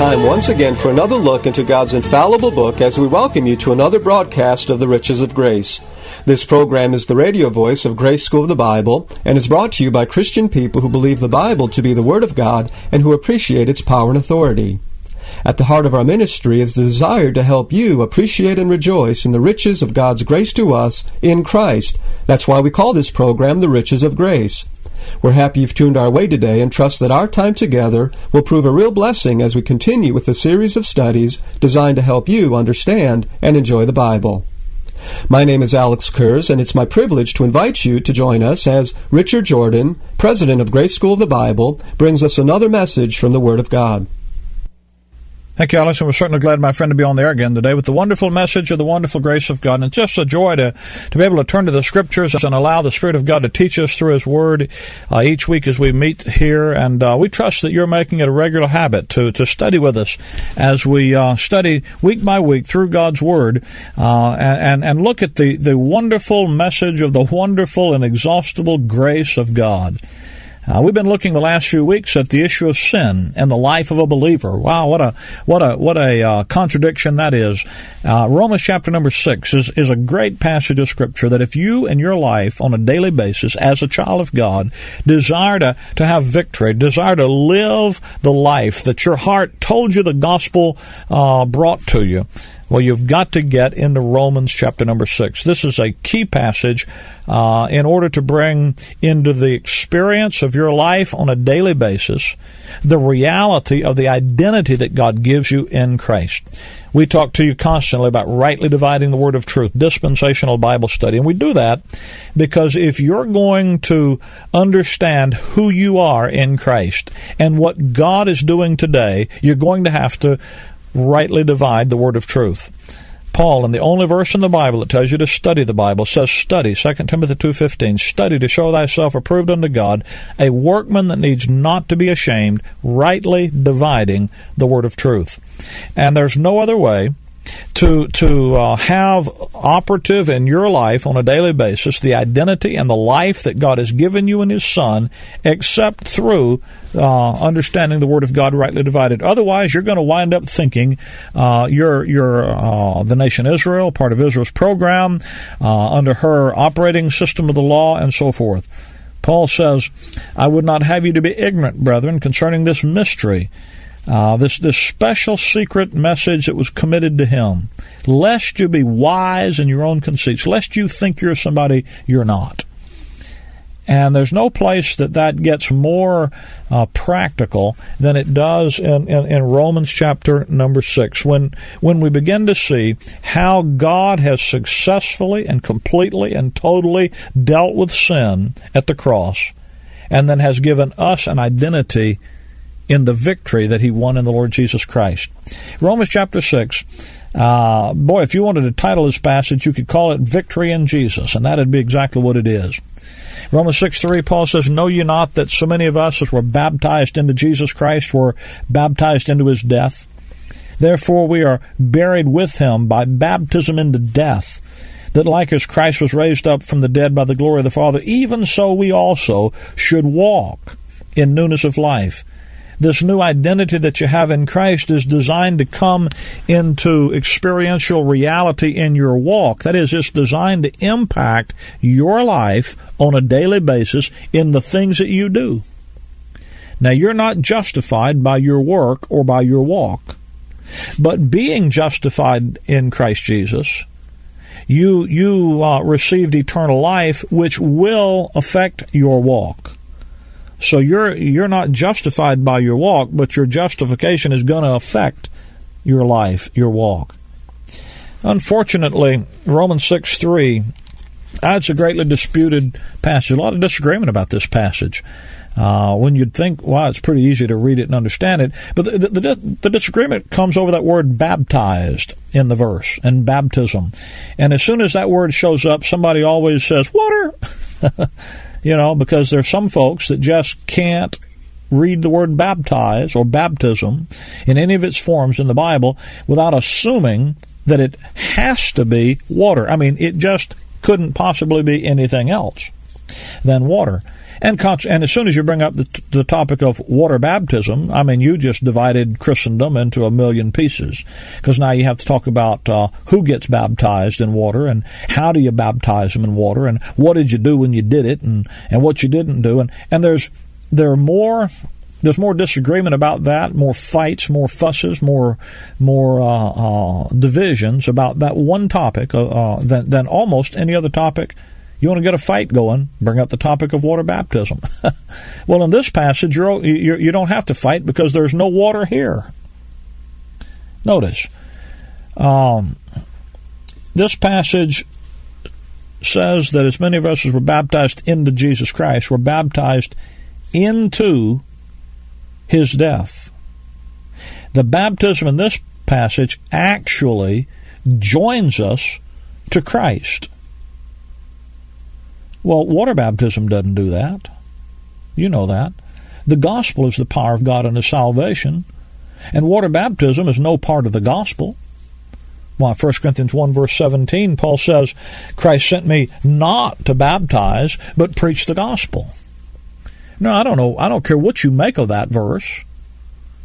Time once again for another look into God's infallible book as we welcome you to another broadcast of the Riches of Grace. This program is the radio voice of Grace School of the Bible and is brought to you by Christian people who believe the Bible to be the Word of God and who appreciate its power and authority. At the heart of our ministry is the desire to help you appreciate and rejoice in the riches of God's grace to us in Christ. That's why we call this program the Riches of Grace. We're happy you've tuned our way today and trust that our time together will prove a real blessing as we continue with a series of studies designed to help you understand and enjoy the Bible. My name is Alex Kurz, and it's my privilege to invite you to join us as Richard Jordan, president of Grace School of the Bible, brings us another message from the Word of God. Thank you, and we're certainly glad, my friend, to be on there again today with the wonderful message of the wonderful grace of God. And it's just a joy to, to be able to turn to the Scriptures and allow the Spirit of God to teach us through His Word uh, each week as we meet here. And uh, we trust that you're making it a regular habit to, to study with us as we uh, study week by week through God's Word uh, and, and look at the, the wonderful message of the wonderful and exhaustible grace of God. Uh, we've been looking the last few weeks at the issue of sin and the life of a believer. Wow, what a what a what a uh, contradiction that is. Uh, Romans chapter number six is is a great passage of scripture that if you in your life on a daily basis as a child of God desire to to have victory, desire to live the life that your heart told you the gospel uh, brought to you. Well, you've got to get into Romans chapter number six. This is a key passage uh, in order to bring into the experience of your life on a daily basis the reality of the identity that God gives you in Christ. We talk to you constantly about rightly dividing the word of truth, dispensational Bible study, and we do that because if you're going to understand who you are in Christ and what God is doing today, you're going to have to rightly divide the word of truth. Paul, in the only verse in the Bible that tells you to study the Bible, says, "Study." 2 Timothy two fifteen. Study to show thyself approved unto God, a workman that needs not to be ashamed, rightly dividing the word of truth. And there's no other way to to uh, have operative in your life on a daily basis the identity and the life that God has given you in His Son, except through uh, understanding the Word of God rightly divided. Otherwise, you're going to wind up thinking uh, you're you're uh, the nation Israel, part of Israel's program, uh, under her operating system of the law, and so forth. Paul says, "I would not have you to be ignorant, brethren, concerning this mystery." Uh, this this special secret message that was committed to him, lest you be wise in your own conceits, lest you think you're somebody you're not. And there's no place that that gets more uh, practical than it does in, in, in, Romans chapter number six. When when we begin to see how God has successfully and completely and totally dealt with sin at the cross, and then has given us an identity in the victory that he won in the Lord Jesus Christ. Romans chapter 6. Uh, boy, if you wanted to title this passage, you could call it Victory in Jesus, and that'd be exactly what it is. Romans 6 3, Paul says, Know ye not that so many of us as were baptized into Jesus Christ were baptized into his death? Therefore we are buried with him by baptism into death, that like as Christ was raised up from the dead by the glory of the Father, even so we also should walk in newness of life this new identity that you have in Christ is designed to come into experiential reality in your walk. That is, it's designed to impact your life on a daily basis in the things that you do. Now, you're not justified by your work or by your walk, but being justified in Christ Jesus, you you uh, received eternal life, which will affect your walk. So you're you're not justified by your walk, but your justification is going to affect your life, your walk. Unfortunately, Romans 6 3 Uh, it's a greatly disputed passage. A lot of disagreement about this passage. Uh, when you'd think, wow, it's pretty easy to read it and understand it. But the, the, the, disagreement comes over that word baptized in the verse and baptism. And as soon as that word shows up, somebody always says, water. you know, because there's some folks that just can't read the word baptize or baptism in any of its forms in the Bible without assuming that it has to be water. I mean, it just couldn't possibly be anything else than water. And, and as soon as you bring up the, t- the topic of water baptism, I mean, you just divided Christendom into a million pieces. Because now you have to talk about uh, who gets baptized in water and how do you baptize them in water and what did you do when you did it and, and what you didn't do. And, and there's, there are more there's more disagreement about that, more fights, more fusses, more more uh, uh, divisions about that one topic uh, uh than, than almost any other topic you want to get a fight going, bring up the topic of water baptism. well, in this passage, you're, you're, you do not have to fight because there's no water here. Notice, um, this passage says that as many of us as were baptized into Jesus Christ were baptized into his death. The baptism in this passage actually joins us to Christ. Well, water baptism doesn't do that. You know that. The gospel is the power of God unto salvation, and water baptism is no part of the gospel. Why, 1 Corinthians 1 verse 17, Paul says, Christ sent me not to baptize, but preach the gospel. No, I don't know. I don't care what you make of that verse.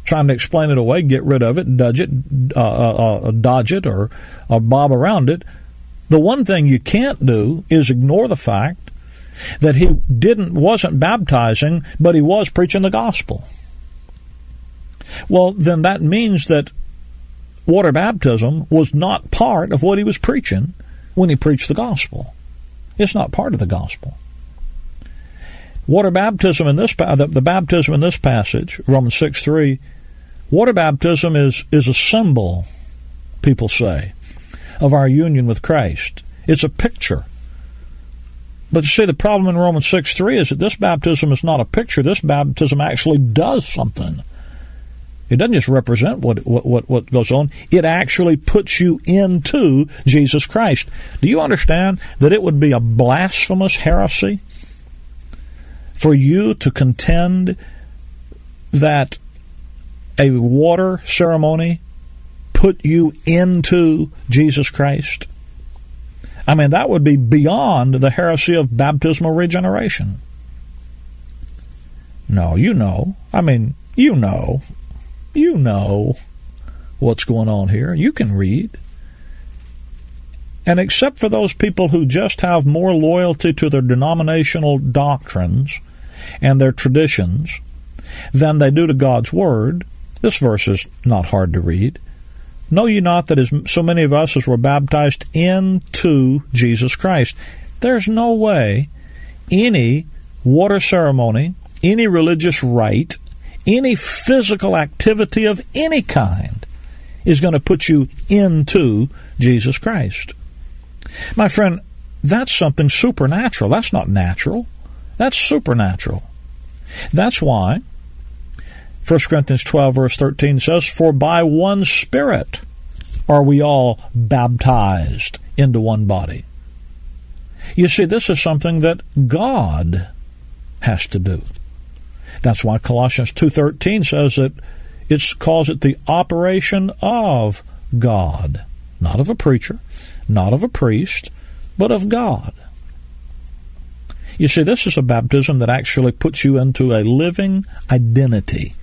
Trying to explain it away, get rid of it, dodge it, uh, uh, uh, dodge it, or, or bob around it. The one thing you can't do is ignore the fact that he didn't wasn't baptizing, but he was preaching the gospel. Well, then that means that water baptism was not part of what he was preaching when he preached the gospel. It's not part of the gospel. Water baptism in this the, the baptism in this passage, Romans six three, water baptism is is a symbol, people say, of our union with Christ. It's a picture but you see, the problem in Romans 6 3 is that this baptism is not a picture. This baptism actually does something. It doesn't just represent what, what, what goes on, it actually puts you into Jesus Christ. Do you understand that it would be a blasphemous heresy for you to contend that a water ceremony put you into Jesus Christ? I mean, that would be beyond the heresy of baptismal regeneration. No, you know. I mean, you know. You know what's going on here. You can read. And except for those people who just have more loyalty to their denominational doctrines and their traditions than they do to God's Word, this verse is not hard to read. Know ye not that as so many of us as were baptized into Jesus Christ? There's no way any water ceremony, any religious rite, any physical activity of any kind is going to put you into Jesus Christ. My friend, that's something supernatural. That's not natural. That's supernatural. That's why 1 Corinthians 12, verse 13 says, For by one Spirit are we all baptized into one body. You see, this is something that God has to do. That's why Colossians 2.13 says that it calls it the operation of God, not of a preacher, not of a priest, but of God. You see, this is a baptism that actually puts you into a living identity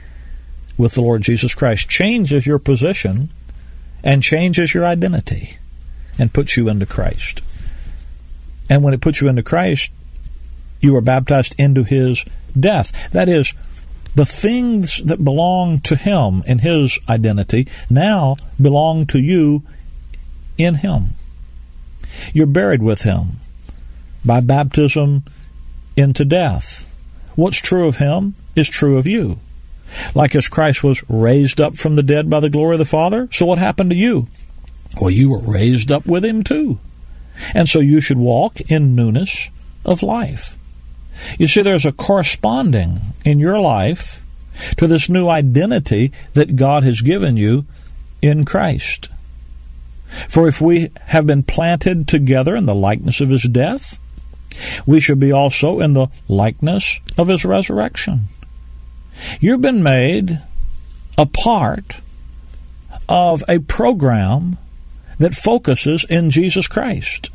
with the Lord Jesus Christ changes your position and changes your identity and puts you into Christ. And when it puts you into Christ, you are baptized into his death. That is, the things that belong to him in his identity now belong to you in him. You're buried with him by baptism into death. What's true of him is true of you. Like as Christ was raised up from the dead by the glory of the Father, so what happened to you? Well, you were raised up with him too. And so you should walk in newness of life. You see, there's a corresponding in your life to this new identity that God has given you in Christ. For if we have been planted together in the likeness of his death, we should be also in the likeness of his resurrection. You've been made a part of a program that focuses in Jesus Christ.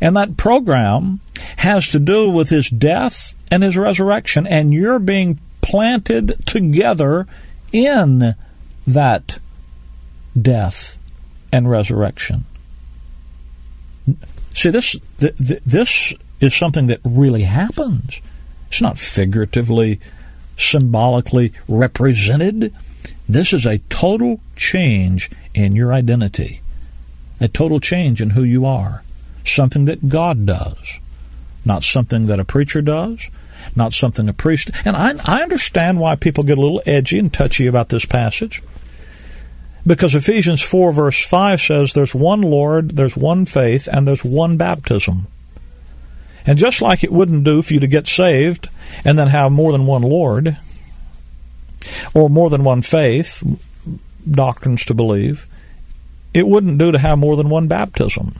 And that program has to do with his death and his resurrection, and you're being planted together in that death and resurrection. See, this this is something that really happens. It's not figuratively, symbolically represented. This is a total change in your identity, a total change in who you are, something that God does, not something that a preacher does, not something a priest. And I, I understand why people get a little edgy and touchy about this passage. Because Ephesians 4, verse 5 says there's one Lord, there's one faith, and there's one baptism. And just like it wouldn't do for you to get saved and then have more than one Lord or more than one faith, doctrines to believe, it wouldn't do to have more than one baptism.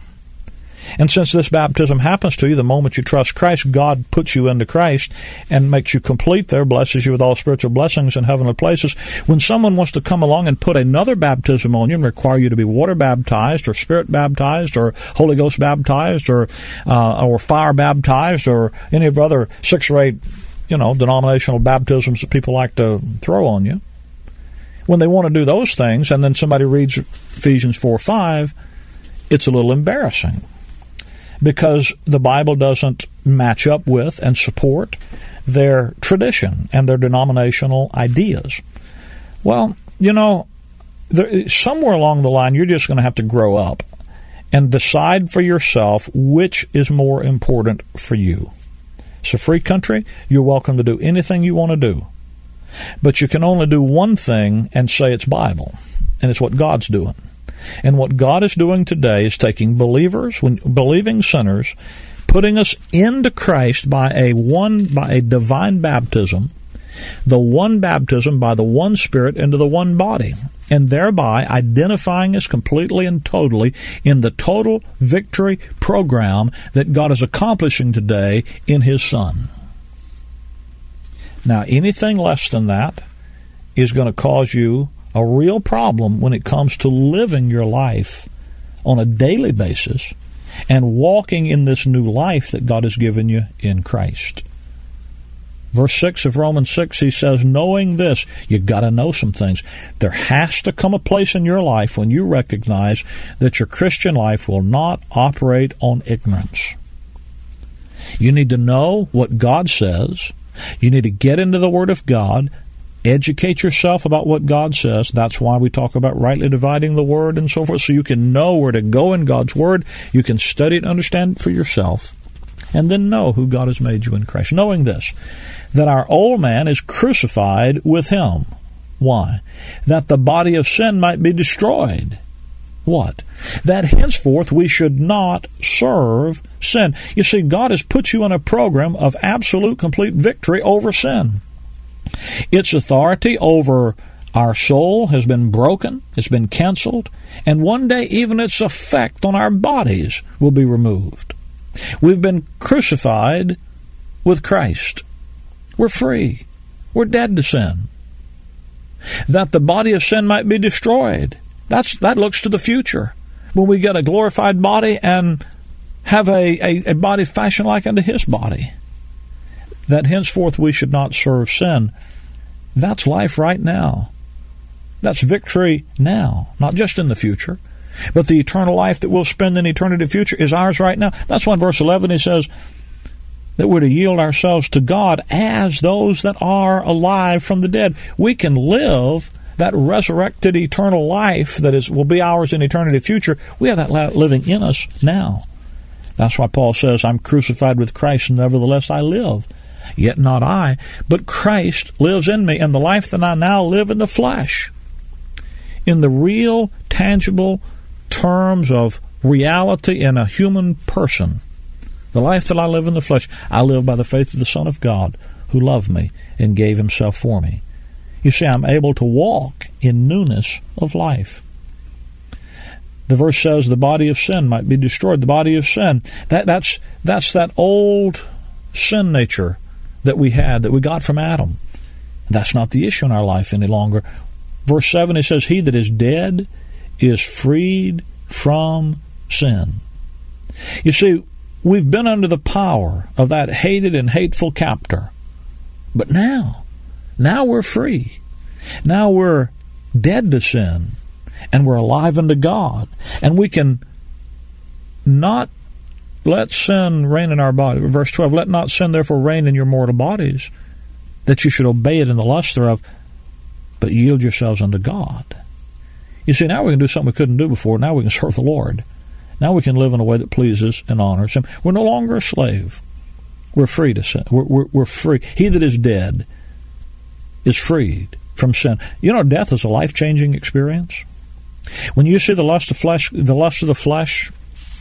And since this baptism happens to you the moment you trust Christ, God puts you into Christ and makes you complete there, blesses you with all spiritual blessings in heavenly places. When someone wants to come along and put another baptism on you and require you to be water baptized or spirit baptized or Holy Ghost baptized or uh, or fire baptized or any of the other six or eight you know denominational baptisms that people like to throw on you, when they want to do those things and then somebody reads Ephesians 4 5, it's a little embarrassing because the Bible doesn't match up with and support their tradition and their denominational ideas. Well, you know, there, somewhere along the line, you're just going to have to grow up and decide for yourself which is more important for you. It's a free country. You're welcome to do anything you want to do. But you can only do one thing and say it's Bible, and it's what God's doing. And what God is doing today is taking believers, believing sinners, putting us into Christ by a one by a divine baptism, the one baptism by the one Spirit into the one body, and thereby identifying us completely and totally in the total victory program that God is accomplishing today in His Son. Now, anything less than that is going to cause you a real problem when it comes to living your life on a daily basis and walking in this new life that God has given you in Christ. Verse 6 of Romans 6, he says, knowing this, you've got to know some things. There has to come a place in your life when you recognize that your Christian life will not operate on ignorance. You need to know what God says. You need to get into the Word of God, Educate yourself about what God says. That's why we talk about rightly dividing the word and so forth, so you can know where to go in God's word. You can study it and understand it for yourself. And then know who God has made you in Christ. Knowing this, that our old man is crucified with him. Why? That the body of sin might be destroyed. What? That henceforth we should not serve sin. You see, God has put you in a program of absolute complete victory over sin. Its authority over our soul has been broken, it's been canceled, and one day even its effect on our bodies will be removed. We've been crucified with Christ. We're free. We're dead to sin. That the body of sin might be destroyed. That's that looks to the future. When we get a glorified body and have a, a, a body fashioned like unto his body that henceforth we should not serve sin. That's life right now. That's victory now, not just in the future. But the eternal life that we'll spend in eternity future is ours right now. That's why in verse 11 he says that we're to yield ourselves to God as those that are alive from the dead. We can live that resurrected eternal life that is will be ours in eternity future. We have that living in us now. That's why Paul says, I'm crucified with Christ, nevertheless I live. Yet not I, but Christ lives in me, and the life that I now live in the flesh. In the real, tangible terms of reality in a human person. The life that I live in the flesh, I live by the faith of the Son of God who loved me and gave himself for me. You see, I'm able to walk in newness of life. The verse says the body of sin might be destroyed. The body of sin. That, that's, that's that old sin nature that we had, that we got from Adam. That's not the issue in our life any longer. Verse 7, it says, He that is dead is freed from sin. You see, we've been under the power of that hated and hateful captor. But now, now we're free. Now we're dead to sin and we're alive unto God. And we can not let sin reign in our body. Verse 12, let not sin therefore reign in your mortal bodies, that you should obey it in the lust thereof, but yield yourselves unto God. You see, now we can do something we couldn't do before. Now we can serve the Lord. Now we can live in a way that pleases and honors Him. We're no longer a slave. We're free to sin. We're, we're, we're free. He that is dead is freed from sin. You know, death is a life changing experience. When you see the lust of flesh, the lust of the flesh,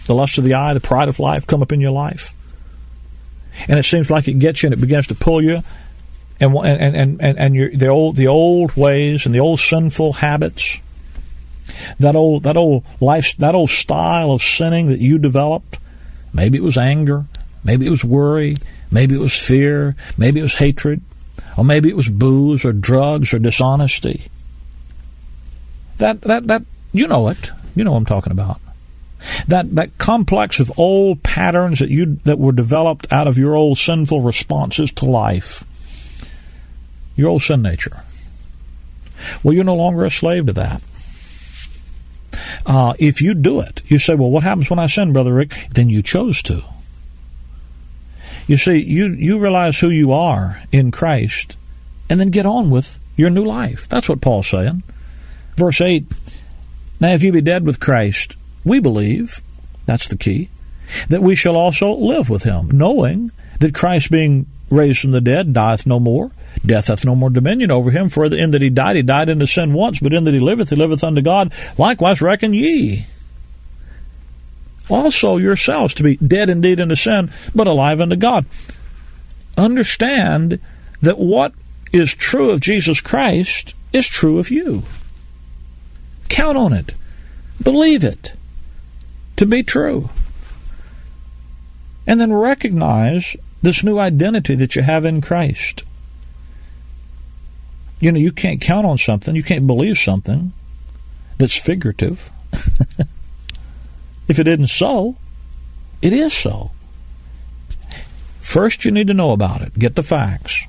the lust of the eye, the pride of life come up in your life, and it seems like it gets you and it begins to pull you, and and and and, and your, the old the old ways and the old sinful habits, that old that old life that old style of sinning that you developed, maybe it was anger, maybe it was worry, maybe it was fear, maybe it was hatred, or maybe it was booze or drugs or dishonesty. That that that you know it. You know what I'm talking about. That that complex of old patterns that you that were developed out of your old sinful responses to life. Your old sin nature. Well, you're no longer a slave to that. Uh, if you do it, you say, well, what happens when I sin, Brother Rick? Then you chose to. You see, you, you realize who you are in Christ and then get on with your new life. That's what Paul's saying. Verse 8 Now, if you be dead with Christ, we believe, that's the key, that we shall also live with him, knowing that Christ being raised from the dead dieth no more, death hath no more dominion over him, for in that he died, he died into sin once, but in that he liveth, he liveth unto God. Likewise reckon ye also yourselves to be dead indeed unto sin, but alive unto God. Understand that what is true of Jesus Christ is true of you. Count on it. Believe it to be true. And then recognize this new identity that you have in Christ. You know, you can't count on something, you can't believe something that's figurative. if it isn't so, it is so. First, you need to know about it. Get the facts.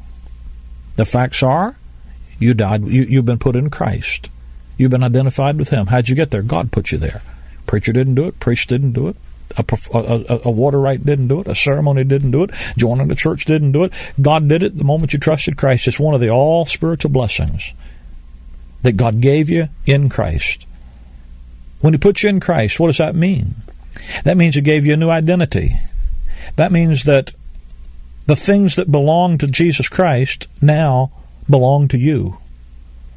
The facts are you died, you, you've been put in Christ. You've been identified with Him. How'd you get there? God put you there. Preacher didn't do it. Priest didn't do it. A, a, a, water rite didn't do it. A ceremony didn't do it. Joining the church didn't do it. God did it the moment you trusted Christ. It's one of the all spiritual blessings that God gave you in Christ. When He put you in Christ, what does that mean? That means He gave you a new identity. That means that the things that belong to Jesus Christ now belong to you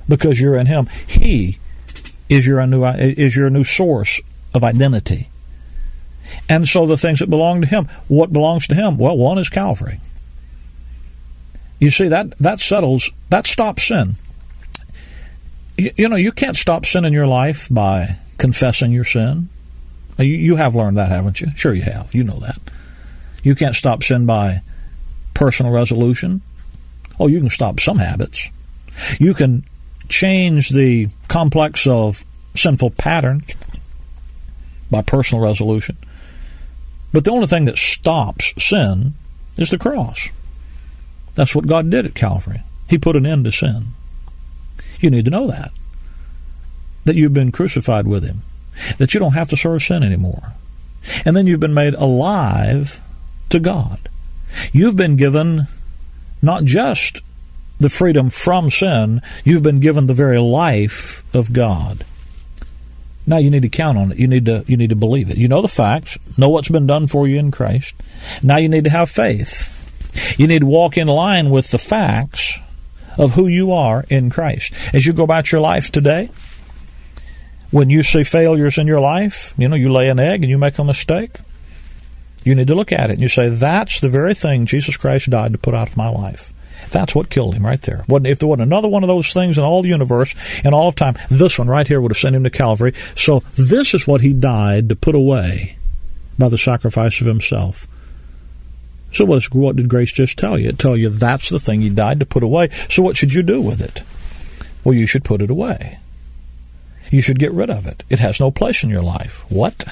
because you're in Him. He is your new is your new source of identity. And so the things that belong to Him, what belongs to Him? Well, one is Calvary. You see that that settles that stops sin. You, you know you can't stop sin in your life by confessing your sin. You, you have learned that, haven't you? Sure, you have. You know that. You can't stop sin by personal resolution. Oh, you can stop some habits. You can change the complex of sinful patterns by personal resolution. But the only thing that stops sin is the cross. That's what God did at Calvary. He put an end to sin. You need to know that. That you've been crucified with Him. That you don't have to serve sin anymore. And then you've been made alive to God. You've been given not just the freedom from sin, you've been given the very life of God. Now you need to count on it. You need to you need to believe it. You know the facts, know what's been done for you in Christ. Now you need to have faith. You need to walk in line with the facts of who you are in Christ. As you go about your life today, When you see failures in your life, you know, you lay an egg and you make a mistake, you need to look at it and you say, that's the very thing Jesus Christ died to put out of my life. That's what killed him right there. If there wasn't another one of those things in all the universe and all of time, this one right here would have sent him to Calvary. So this is what he died to put away by the sacrifice of himself. So what, is, what did grace just tell you? It tell you that's the thing he died to put away. So what should you do with it? Well, you should put it away. You should get rid of it. It has no place in your life. What?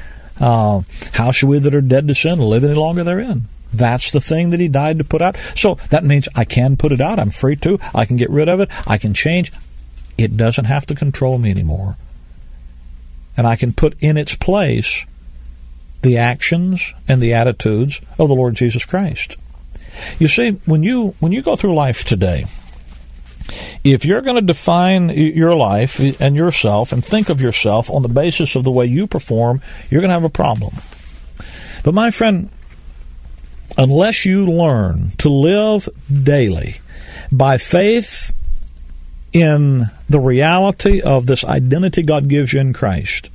uh, how should we that are dead to sin live any longer therein? That's the thing that he died to put out. So that means I can put it out. I'm free to. I can get rid of it. I can change. It doesn't have to control me anymore. And I can put in its place the actions and the attitudes of the Lord Jesus Christ. You see, when you when you go through life today, if you're going to define your life and yourself and think of yourself on the basis of the way you perform, you're going to have a problem. But my friend, unless you learn to live daily by faith in the reality of this identity God gives you in Christ,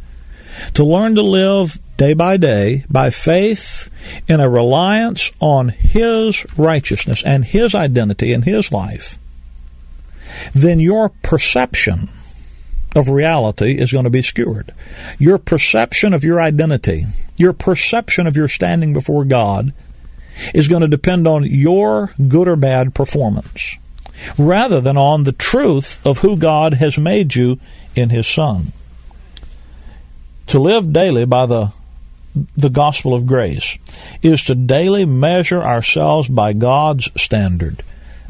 to learn to live day by day by faith in a reliance on His righteousness and His identity in His life, then your perception of reality is going to be skewered. Your perception of your identity, your perception of your standing before God is going to depend on your good or bad performance rather than on the truth of who God has made you in His Son. To live daily by the the gospel of grace is to daily measure ourselves by God's standard,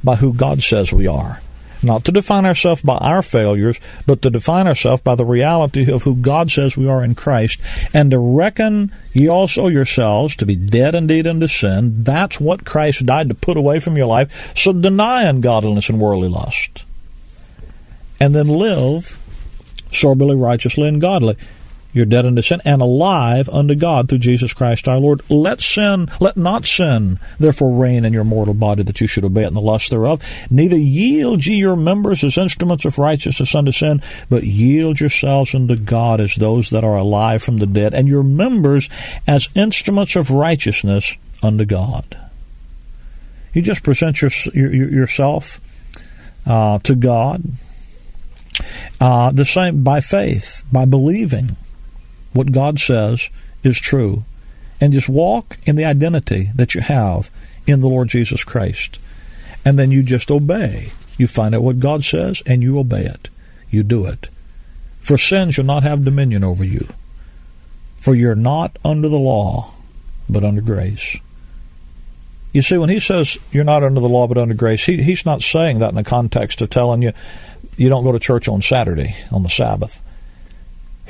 by who God says we are. Not to define ourselves by our failures, but to define ourselves by the reality of who God says we are in Christ, and to reckon ye also yourselves to be dead indeed unto sin. That's what Christ died to put away from your life. So deny ungodliness and worldly lust. And then live soberly, righteously, and godly. You're dead unto sin and alive unto God through Jesus Christ our Lord. Let sin, let not sin, therefore reign in your mortal body that you should obey it in the lust thereof. Neither yield ye your members as instruments of righteousness unto sin, but yield yourselves unto God as those that are alive from the dead, and your members as instruments of righteousness unto God. You just present your, your, yourself uh, to God. Uh, the same by faith, by believing what God says is true and just walk in the identity that you have in the Lord Jesus Christ. And then you just obey. You find out what God says and you obey it. You do it. For sin shall not have dominion over you. For you're not under the law, but under grace. You see, when he says you're not under the law but under grace, he, he's not saying that in the context of telling you you don't go to church on Saturday, on the Sabbath.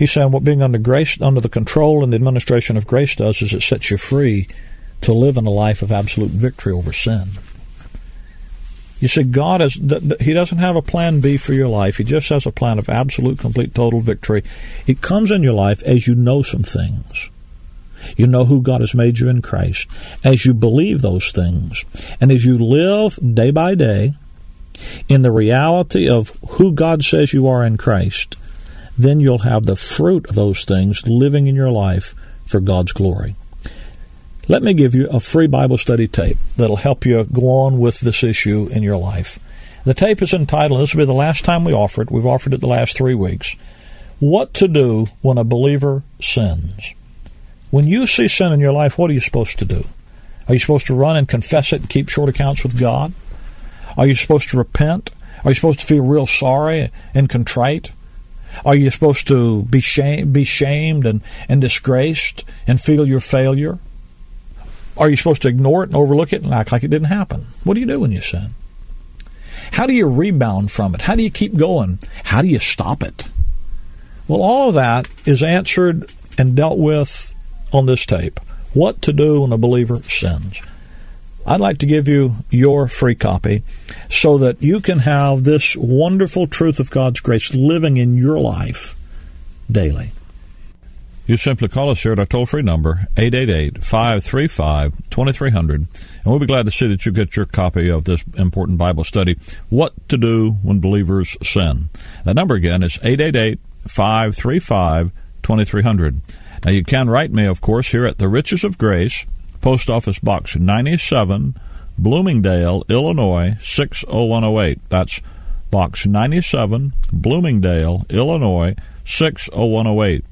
He's saying what being under grace, under the control and the administration of grace does is it sets you free to live in a life of absolute victory over sin. You see, God has, He doesn't have a plan B for your life. He just has a plan of absolute, complete, total victory. It comes in your life as you know some things. You know who God has made you in Christ. As you believe those things, and as you live day by day in the reality of who God says you are in Christ, then you'll have the fruit of those things living in your life for God's glory. Let me give you a free Bible study tape that'll help you go on with this issue in your life. The tape is entitled, this will be the last time we offer it, we've offered it the last three weeks, What to Do When a Believer Sins. When you see sin in your life, what are you supposed to do? Are you supposed to run and confess it and keep short accounts with God? Are you supposed to repent? Are you supposed to feel real sorry and contrite? Are you supposed to be shame, be shamed and, and disgraced and feel your failure? Are you supposed to ignore it and overlook it and act like it didn't happen? What do you do when you sin? How do you rebound from it? How do you keep going? How do you stop it? Well, all of that is answered and dealt with on this tape. What to do when a believer sins. I'd like to give you your free copy so that you can have this wonderful truth of God's grace living in your life daily. You simply call us here at our toll free number, 888 535 2300, and we'll be glad to see that you get your copy of this important Bible study, What to Do When Believers Sin. That number again is 888 535 2300. Now, you can write me, of course, here at the Riches of Grace, Post Office Box 97, Bloomingdale, Illinois 60108. That's Box 97, Bloomingdale, Illinois 60108.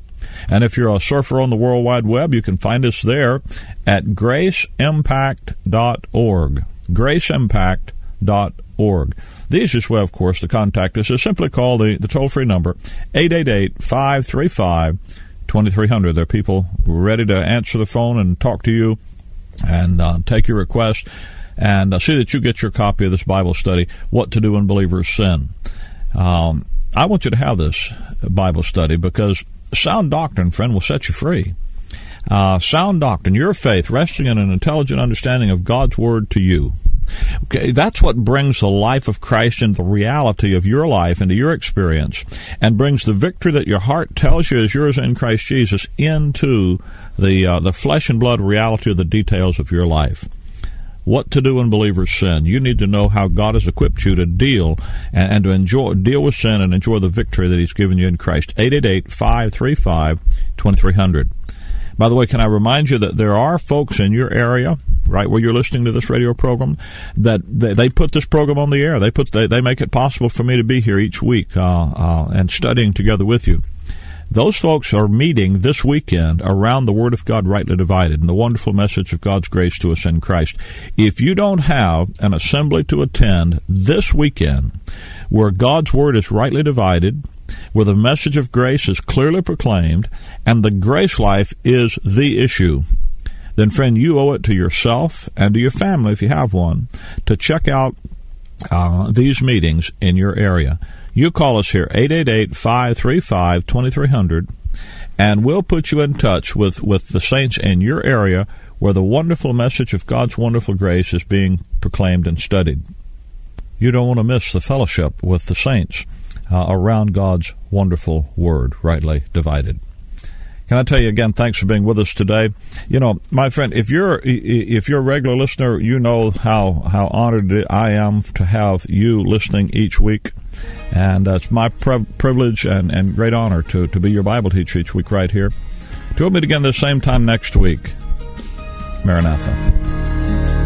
And if you're a surfer on the World Wide Web, you can find us there at graceimpact.org. Graceimpact.org. The easiest way, of course, to contact us is simply call the, the toll free number 888 535 2300. There are people ready to answer the phone and talk to you and uh, take your request and uh, see that you get your copy of this Bible study, What to Do When Believers Sin. Um, I want you to have this Bible study because sound doctrine, friend, will set you free. Uh, sound doctrine, your faith resting in an intelligent understanding of God's Word to you. Okay, that's what brings the life of Christ into the reality of your life, into your experience, and brings the victory that your heart tells you is yours in Christ Jesus into the uh, the flesh and blood reality of the details of your life what to do when believers sin. You need to know how God has equipped you to deal and, and to enjoy deal with sin and enjoy the victory that He's given you in Christ. 888-535-2300. By the way, can I remind you that there are folks in your area, right where you're listening to this radio program, that they, they put this program on the air. They put they, they make it possible for me to be here each week uh, uh, and studying together with you. Those folks are meeting this weekend around the Word of God rightly divided and the wonderful message of God's grace to us in Christ. If you don't have an assembly to attend this weekend where God's Word is rightly divided, where the message of grace is clearly proclaimed, and the grace life is the issue, then, friend, you owe it to yourself and to your family, if you have one, to check out uh, these meetings in your area. You call us here, 888 535 2300, and we'll put you in touch with, with the saints in your area where the wonderful message of God's wonderful grace is being proclaimed and studied. You don't want to miss the fellowship with the saints uh, around God's wonderful word, rightly divided. Can I tell you again? Thanks for being with us today. You know, my friend, if you're if you're a regular listener, you know how how honored I am to have you listening each week, and uh, it's my privilege and, and great honor to to be your Bible teacher each week right here. To meet again the same time next week. Maranatha.